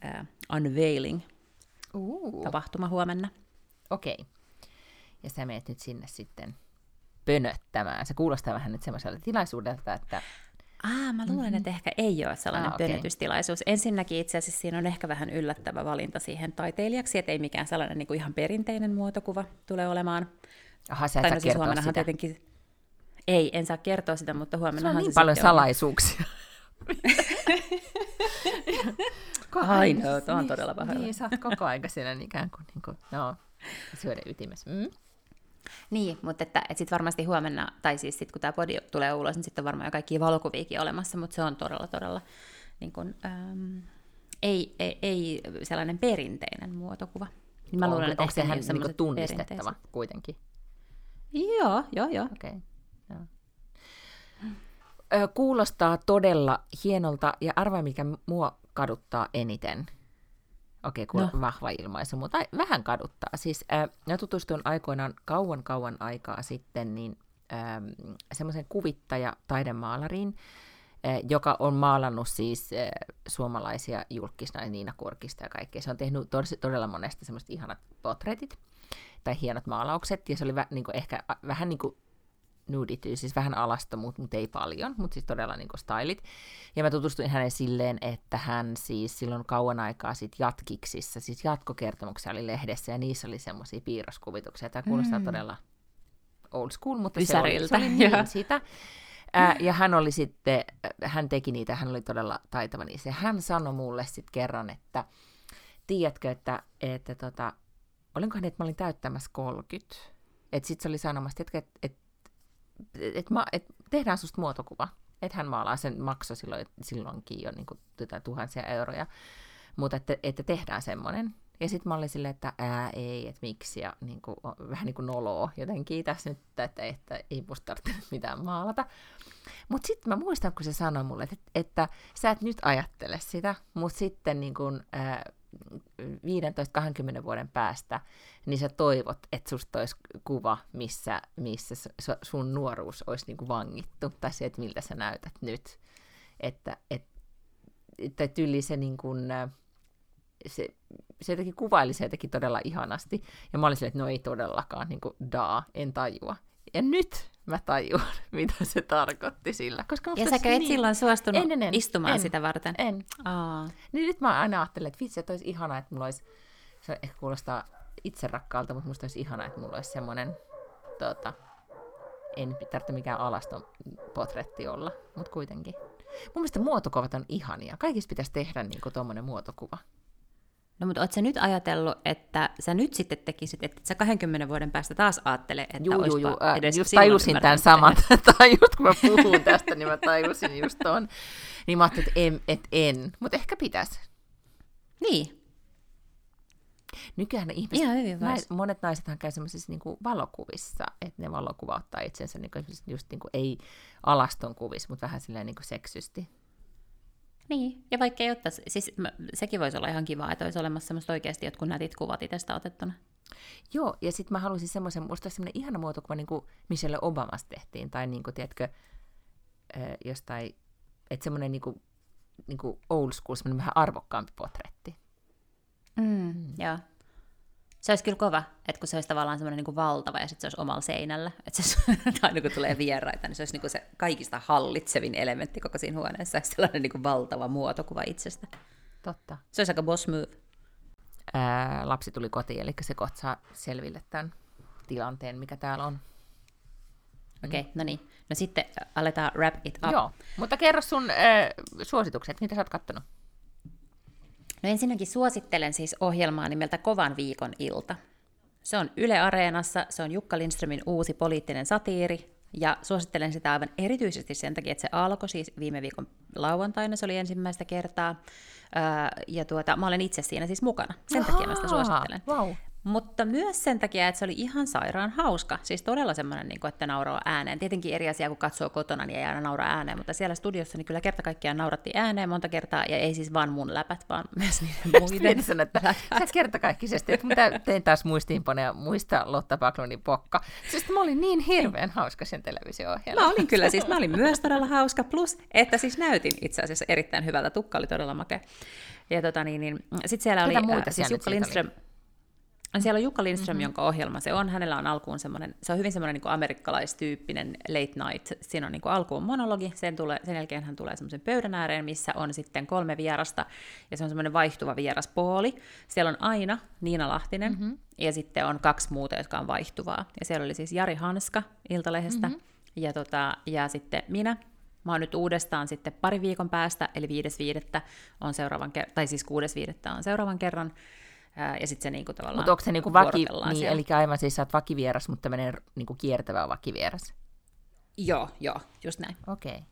uh, unveiling uh. tapahtuma huomenna. Okei. Okay. Ja sä meet nyt sinne sitten pönöttämään. Se kuulostaa vähän nyt semmoiselta tilaisuudelta, että Ah, mä luulen, mm-hmm. että ehkä ei ole sellainen ah, okay. pönötystilaisuus. Ensinnäkin itse asiassa siinä on ehkä vähän yllättävä valinta siihen taiteilijaksi, että ei mikään sellainen niin kuin ihan perinteinen muotokuva tule olemaan. Aha, sä et no, siis sitä. tietenkin... Ei, en saa kertoa sitä, mutta huomenna on niin paljon salaisuuksia. *laughs* Ai no, on niin, todella pahoilla. Niin, sä oot koko aika siellä ikään kuin, niin kuin no, syöden ytimessä. Mm? Niin, mutta että, että sitten varmasti huomenna, tai siis sitten kun tämä podi tulee ulos, niin sitten on varmaan jo kaikki valokuviikin olemassa, mutta se on todella, todella niin kun, äm, ei, ei, ei sellainen perinteinen muotokuva. Niin mä luulen, että onko se ihan niin tunnistettava kuitenkin? Joo, joo, joo. Okay. joo. Kuulostaa todella hienolta, ja arvaa mikä mua kaduttaa eniten – Okei, okay, no. vahva ilmaisu, mutta vähän kaduttaa. Siis äh, mä tutustuin aikoinaan kauan kauan aikaa sitten niin äh, semmoisen kuvittaja taidemaalariin, äh, joka on maalannut siis äh, suomalaisia julkisnaisia Niina Kurkista ja kaikkea. Se on tehnyt tod- todella monesta semmoista ihanat portretit tai hienot maalaukset, ja se oli vä- niin kuin ehkä vähän niin kuin nudity, siis vähän alasta, mutta mut ei paljon, mutta siis todella niin stylit. Ja mä tutustuin hänen silleen, että hän siis silloin kauan aikaa sit jatkiksissa, siis jatkokertomuksia oli lehdessä, ja niissä oli semmoisia piirroskuvituksia. Tämä kuulostaa mm. todella old school, mutta se oli, se oli niin sitä. Ää, ja hän oli sitten, hän teki niitä, hän oli todella taitava niissä. Hän sanoi mulle sitten kerran, että tiedätkö, että, että tota, olinkohan että mä olin täyttämässä 30. Että sitten se oli sanomassa, että, että, että et ma, et tehdään susta muotokuva. Että hän maalaa sen makso silloin, silloinkin jo niin kuin, tuhansia euroja. Mutta että, että tehdään semmoinen. Ja sitten mä olin silleen, että ää, ei, että miksi, ja niin kuin, vähän niin kuin noloa jotenkin tässä nyt, että, että ei musta tarvitse *laughs* mitään maalata. Mutta sitten mä muistan, kun se sanoi mulle, että, että sä et nyt ajattele sitä, mutta sitten niin kuin, ää, 15-20 vuoden päästä, niin sä toivot, että susta olisi kuva, missä, missä sun nuoruus olisi niin kuin vangittu, tai se, että miltä sä näytät nyt. Että, et, että tyyli se, niin kuin, se, se jotenkin kuvaili se jotenkin todella ihanasti, ja mä olin silleen, että no ei todellakaan, niin kuin, daa, en tajua. Ja nyt mä tajuan, *laughs* mitä se tarkoitti sillä. Koska ja säkö et niin... silloin suostunut en, en, en, istumaan en, sitä varten? En. Aa. Niin nyt mä aina ajattelen, että vitsi, että olisi ihana, että mulla olisi, se ehkä kuulostaa itserakkaalta, mutta musta olisi ihana, että mulla olisi semmoinen, tota, en tarvitse mikään alaston potretti olla, mutta kuitenkin. Mun mielestä muotokuvat on ihania. Kaikista pitäisi tehdä niin tuommoinen muotokuva. No mutta ootko nyt ajatellut, että sä nyt sitten tekisit, että sä 20 vuoden päästä taas ajattele, että juu, juu, juu. Äh, edes just tajusin tämän saman, *laughs* tai just kun mä puhun tästä, niin mä tajusin just ton. Niin mä ajattelin, että en, et en. mutta ehkä pitäisi. Niin. Nykyään ihmiset, Ihan hyvin nais, monet naisethan käy sellaisissa niin valokuvissa, että ne valokuvauttaa itsensä niin kuin, just niin kuin, ei alaston kuvissa, mutta vähän silleen niin kuin seksysti. Niin, ja vaikka ei ottaisi, siis mä, sekin voisi olla ihan kiva, että olisi olemassa semmoista oikeasti jotkut nätit kuvat itsestä otettuna. Joo, ja sitten mä haluaisin semmoisen, musta semmoinen ihana muotokuva, niin kuin Michelle Obamasta tehtiin, tai niin kuin, tiedätkö, jostain, että semmoinen niin kuin, niin kuin old school, semmoinen vähän arvokkaampi potretti. Mm, mm. Joo. Se olisi kyllä kova, että kun se olisi tavallaan semmoinen niin valtava ja sitten se olisi omalla seinällä, että se *laughs* aina kun tulee vieraita, niin se olisi niin se kaikista hallitsevin elementti koko siinä huoneessa, sellainen niin valtava muotokuva itsestä. Totta. Se olisi aika boss move. Ää, lapsi tuli kotiin, eli se kohta saa selville tämän tilanteen, mikä täällä on. Okei, okay, no niin. No sitten aletaan wrap it up. Joo, mutta kerro sun äh, suositukset, mitä sä oot kattonut? No ensinnäkin suosittelen siis ohjelmaa nimeltä Kovan viikon ilta. Se on Yle Areenassa, se on Jukka Lindströmin uusi poliittinen satiiri, ja suosittelen sitä aivan erityisesti sen takia, että se alkoi siis viime viikon lauantaina, se oli ensimmäistä kertaa, ja tuota, mä olen itse siinä siis mukana. Sen Aha, takia mä sitä suosittelen. Wow. Mutta myös sen takia, että se oli ihan sairaan hauska. Siis todella semmoinen, niin kuin, että nauraa ääneen. Tietenkin eri asia, kun katsoo kotona, niin ei aina naura ääneen, mutta siellä studiossa niin kyllä kerta kaikkiaan naurattiin ääneen monta kertaa, ja ei siis vaan mun läpät, vaan *laughs* myös niiden muiden sen, että sä kertakaikkisesti, että tein taas muistiinpanoja, muista Lotta Backlundin pokka. Siis mä olin niin hirveän hauska sen televisio Mä olin kyllä, siis mä olin myös todella hauska, plus että siis näytin itse asiassa erittäin hyvältä, tukka oli todella makea. Ja tota niin, niin sitten siellä Ketä oli, äh, siis Jukka Lindström, oli? Siellä on Jukka Lindström, mm-hmm. jonka ohjelma se on. Hänellä on alkuun semmoinen, se on hyvin semmoinen niin amerikkalaistyyppinen late night. Siinä on niin kuin alkuun monologi, sen, tulee, sen jälkeen hän tulee semmoisen pöydän ääreen, missä on sitten kolme vierasta, ja se on semmoinen vaihtuva vieraspooli. Siellä on aina Niina Lahtinen, mm-hmm. ja sitten on kaksi muuta, jotka on vaihtuvaa. Ja siellä oli siis Jari Hanska Iltalehdestä, mm-hmm. ja, tota, ja sitten minä, Mä oon nyt uudestaan sitten pari viikon päästä, eli 5.5. on seuraavan kerran, tai siis 6.5. on seuraavan kerran ja sitten se niinku tavallaan Mutta onko se niinku vaki, niin, eli aivan siis sä oot vakivieras, mutta tämmöinen niinku kiertävä vakivieras? Joo, joo, just näin. Okei. Okay.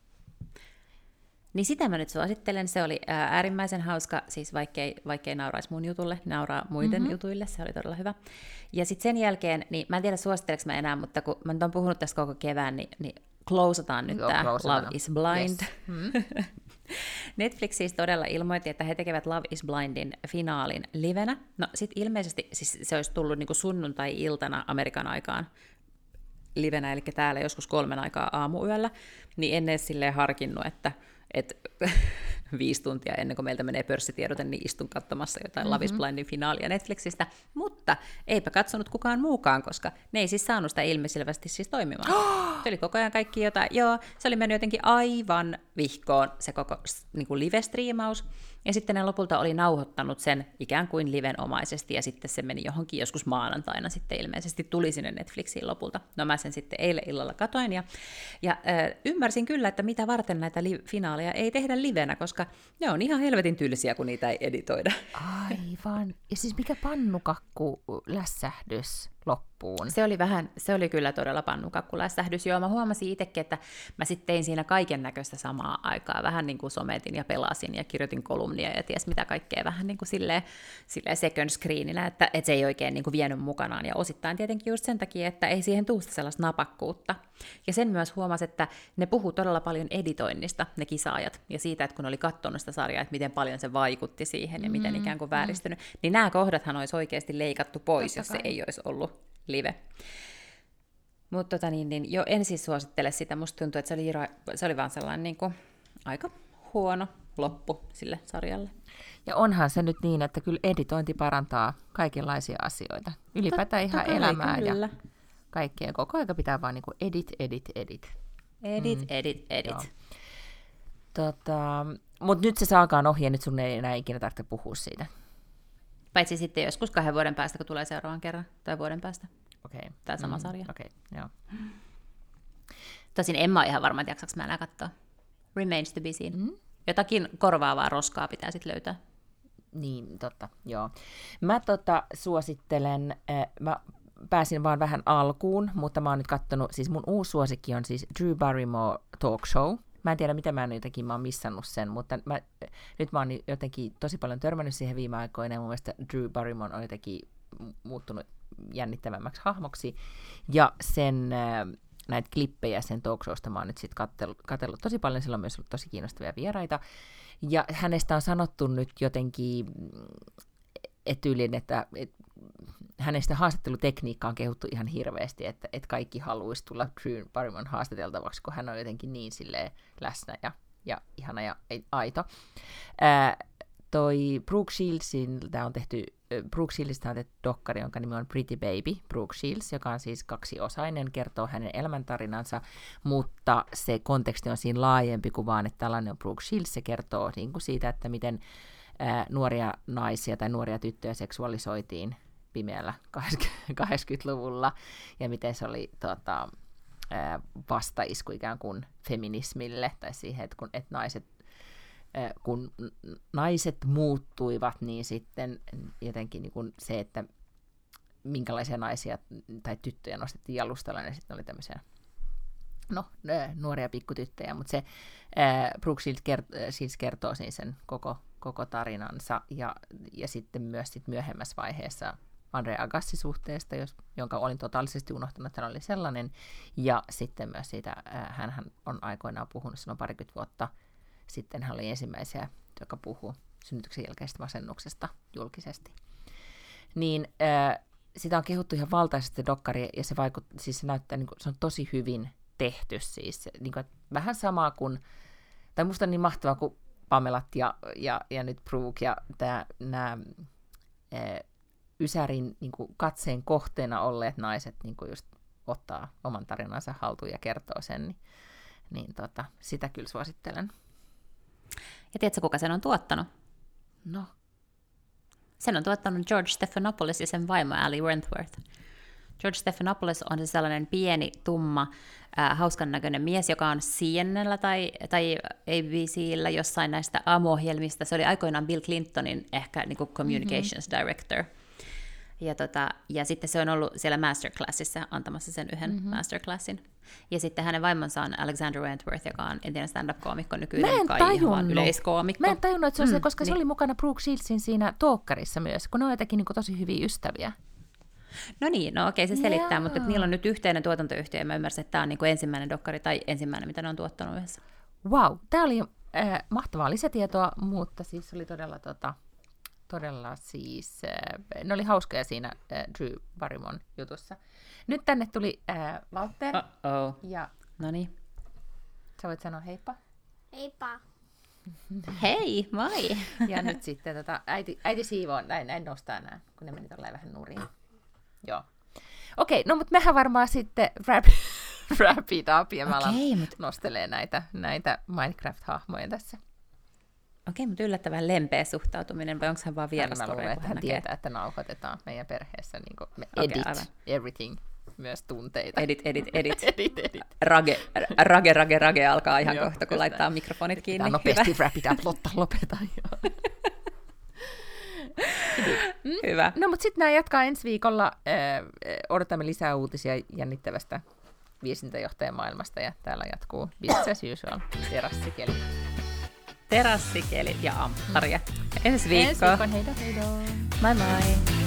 Niin sitä mä nyt suosittelen, se oli äärimmäisen hauska, siis vaikkei, vaikkei nauraisi mun jutulle, nauraa muiden mm-hmm. jutuille, se oli todella hyvä. Ja sitten sen jälkeen, niin mä en tiedä suositteleks mä enää, mutta kun mä nyt oon puhunut tästä koko kevään, niin, niin closeataan nyt tämä Love is Blind. Yes. Mm. *laughs* Netflix siis todella ilmoitti, että he tekevät Love is Blindin finaalin livenä. No sit ilmeisesti siis se olisi tullut niinku sunnuntai-iltana Amerikan aikaan livenä, eli täällä joskus kolmen aikaa aamuyöllä, niin en edes silleen harkinnut, että, että *laughs* viisi tuntia ennen kuin meiltä menee pörssitiedote, niin istun katsomassa jotain mm-hmm. Love is Blindin finaalia Netflixistä. Mutta eipä katsonut kukaan muukaan, koska ne ei siis saanut sitä ilmiselvästi siis toimimaan. *gasps* se oli koko ajan kaikki jotain, joo, se oli mennyt jotenkin aivan vihkoon se koko niin kuin live-striimaus. Ja sitten ne lopulta oli nauhoittanut sen ikään kuin livenomaisesti, ja sitten se meni johonkin joskus maanantaina sitten ilmeisesti tuli sinne Netflixiin lopulta. No mä sen sitten eilen illalla katoin, ja, ja äh, ymmärsin kyllä, että mitä varten näitä li- finaaleja ei tehdä livenä, koska ne on ihan helvetin tylsiä, kun niitä ei editoida. Aivan. Ja siis mikä pannukakku lässähdys loppuun. Se oli vähän, se oli kyllä todella pannukakkulässähdys. Joo, mä huomasin itsekin, että mä sitten tein siinä kaiken näköistä samaa aikaa. Vähän niin kuin sometin ja pelasin ja kirjoitin kolumnia ja ties mitä kaikkea vähän niin kuin silleen, silleen second screeninä, että, että se ei oikein niin kuin vienyt mukanaan. Ja osittain tietenkin just sen takia, että ei siihen tule sellaista napakkuutta. Ja sen myös huomasi, että ne puhuu todella paljon editoinnista, ne kisaajat, ja siitä, että kun oli katsonut sitä sarjaa, että miten paljon se vaikutti siihen ja miten mm, ikään kuin vääristynyt, mm. niin nämä kohdathan olisi oikeasti leikattu pois, Totta jos kai. se ei olisi ollut live. Mutta tota, niin, niin, jo en siis suosittele sitä. Musta tuntuu, että se oli, se oli vaan sellainen niin kuin, aika huono loppu sille sarjalle. Ja onhan se nyt niin, että kyllä editointi parantaa kaikenlaisia asioita. Ylipäätään ihan kai, elämää kyllä. ja kaikkea. Koko aika pitää vaan niin kuin edit, edit, edit. Edit, mm. edit, edit. Tota, Mutta nyt se saakaan ohi ja nyt sun ei enää ikinä tarvitse puhua siitä. Paitsi sitten joskus kahden vuoden päästä, kun tulee seuraavan kerran, tai vuoden päästä. Okei. Okay. Tämä sama mm, sarja. Okei, okay. joo. Tosin en mä ole ihan varma, että jaksaks mä enää katsoa. Remains to be seen. Mm. Jotakin korvaavaa roskaa pitää sitten löytää. Niin, totta, joo. Mä tota, suosittelen, äh, mä pääsin vaan vähän alkuun, mutta mä oon nyt kattonut, siis mun uusi suosikki on siis Drew Barrymore Talk Show. Mä en tiedä, mitä mä jotenkin mä oon missannut sen, mutta mä, nyt mä oon jotenkin tosi paljon törmännyt siihen viime aikoina, ja mun mielestä Drew Barrymore on jotenkin muuttunut jännittävämmäksi hahmoksi, ja sen äh, näitä klippejä sen talk showsta mä oon nyt sitten katsellut, katsellut tosi paljon, sillä on myös ollut tosi kiinnostavia vieraita, ja hänestä on sanottu nyt jotenkin etyylin, että et, hänestä haastattelutekniikka on kehuttu ihan hirveästi, että, että kaikki haluaisi tulla Drew Barrymon haastateltavaksi, kun hän on jotenkin niin silleen läsnä ja, ja ihana ja aito. Ää, toi Brooke Shieldsin, tämä on tehty, Brooke Shieldsista on tehty dokkari, jonka nimi on Pretty Baby, Brooke Shields, joka on siis kaksiosainen, kertoo hänen elämäntarinansa, mutta se konteksti on siinä laajempi kuin vaan, että tällainen on Brooke Shields, se kertoo niin kuin siitä, että miten ää, nuoria naisia tai nuoria tyttöjä seksuaalisoitiin pimeällä *laughs* 80-luvulla, ja miten se oli tota, vastaisku ikään kuin feminismille, tai siihen, että kun että naiset kun naiset muuttuivat, niin sitten jotenkin niin kuin se, että minkälaisia naisia tai tyttöjä nostettiin jalustalla, niin sitten oli tämmöisiä no, nuoria pikkutyttöjä, mutta se äh, Brooke Shields, kert- siis kertoo siis sen koko, koko tarinansa, ja, ja sitten myös sit myöhemmässä vaiheessa Andre Agassi-suhteesta, jos, jonka olin totaalisesti unohtanut, että hän oli sellainen, ja sitten myös siitä, äh, hän on aikoinaan puhunut silloin parikymmentä vuotta sitten, hän oli ensimmäisiä, joka puhuu synnytyksen jälkeisestä masennuksesta julkisesti. Niin äh, sitä on kehuttu ihan valtaisesti dokkari, ja se, vaikut, siis se näyttää, niin kuin, se on tosi hyvin tehty siis. Niin kuin, vähän samaa kuin, tai musta on niin mahtavaa kuin Pamelat ja, ja, ja nyt Brooke ja nämä Ysärin niin kuin katseen kohteena olleet naiset niin kuin just ottaa oman tarinansa haltuun ja kertoo sen, niin, niin tota, sitä kyllä suosittelen. Ja tiedätkö, kuka sen on tuottanut? No. Sen on tuottanut George Stephanopoulos ja sen vaimo Ali Wentworth. George Stephanopoulos on se sellainen pieni, tumma, äh, hauskan näköinen mies, joka on CNNllä tai, tai ABCllä jossain näistä aamuohjelmista. Se oli aikoinaan Bill Clintonin ehkä niin kuin communications mm-hmm. director. Ja, tota, ja sitten se on ollut siellä masterclassissa antamassa sen yhden mm-hmm. masterclassin. Ja sitten hänen vaimonsa on Alexander Wentworth, joka on entinen stand-up-koomikko, nykyinen kai ihan yleiskoomikko. Mä en tajunnut, että se on mm, se, koska niin. se oli mukana Brooke Shieldsin siinä talkkarissa myös, kun ne on jotenkin niin tosi hyviä ystäviä. No niin, no okei, se selittää, Jaa. mutta niillä on nyt yhteinen tuotantoyhtiö, ja mä ymmärsin, että tämä on niin kuin ensimmäinen dokkari tai ensimmäinen, mitä ne on tuottanut yhdessä. Wow, tämä oli äh, mahtavaa lisätietoa, mutta siis oli todella, tota, todella siis, äh, ne oli hauskoja siinä äh, Drew Barrymon jutussa. Nyt tänne tuli äh, Walter. Uh-oh. Ja no niin. Sä voit sanoa heippa. Heippa. *laughs* Hei, moi! *laughs* Ja nyt sitten tota, äiti, äiti siivoo, näin, näin nostaa nämä, kun ne meni vähän nurin. Joo. Okei, no mutta mehän varmaan sitten wrap, wrap *laughs* it up ja mä okay, mut... nostelee näitä, näitä Minecraft-hahmoja tässä. Okei, mutta yllättävän lempeä suhtautuminen, vai onko hän vaan vieras Mä luulen, että hän näkee? tietää, että nauhoitetaan meidän perheessä niin kuin me edit okay, everything, myös tunteita. Edit, edit, edit. *laughs* edit, edit. Rage, rage, rage, rage alkaa ihan kohta, kun laittaa mikrofonit kiinni. Tämä nopeasti wrap it up, Lotta, lopeta. *laughs* Hyvä. No, mutta sitten nämä jatkaa ensi viikolla. Äh, odotamme lisää uutisia jännittävästä viestintäjohtajamaailmasta ja täällä jatkuu business as usual, terassikeli. Terassikeli ja ampparia. Ensi viikko. Ensi viikko, heidå, heidå. Bye bye.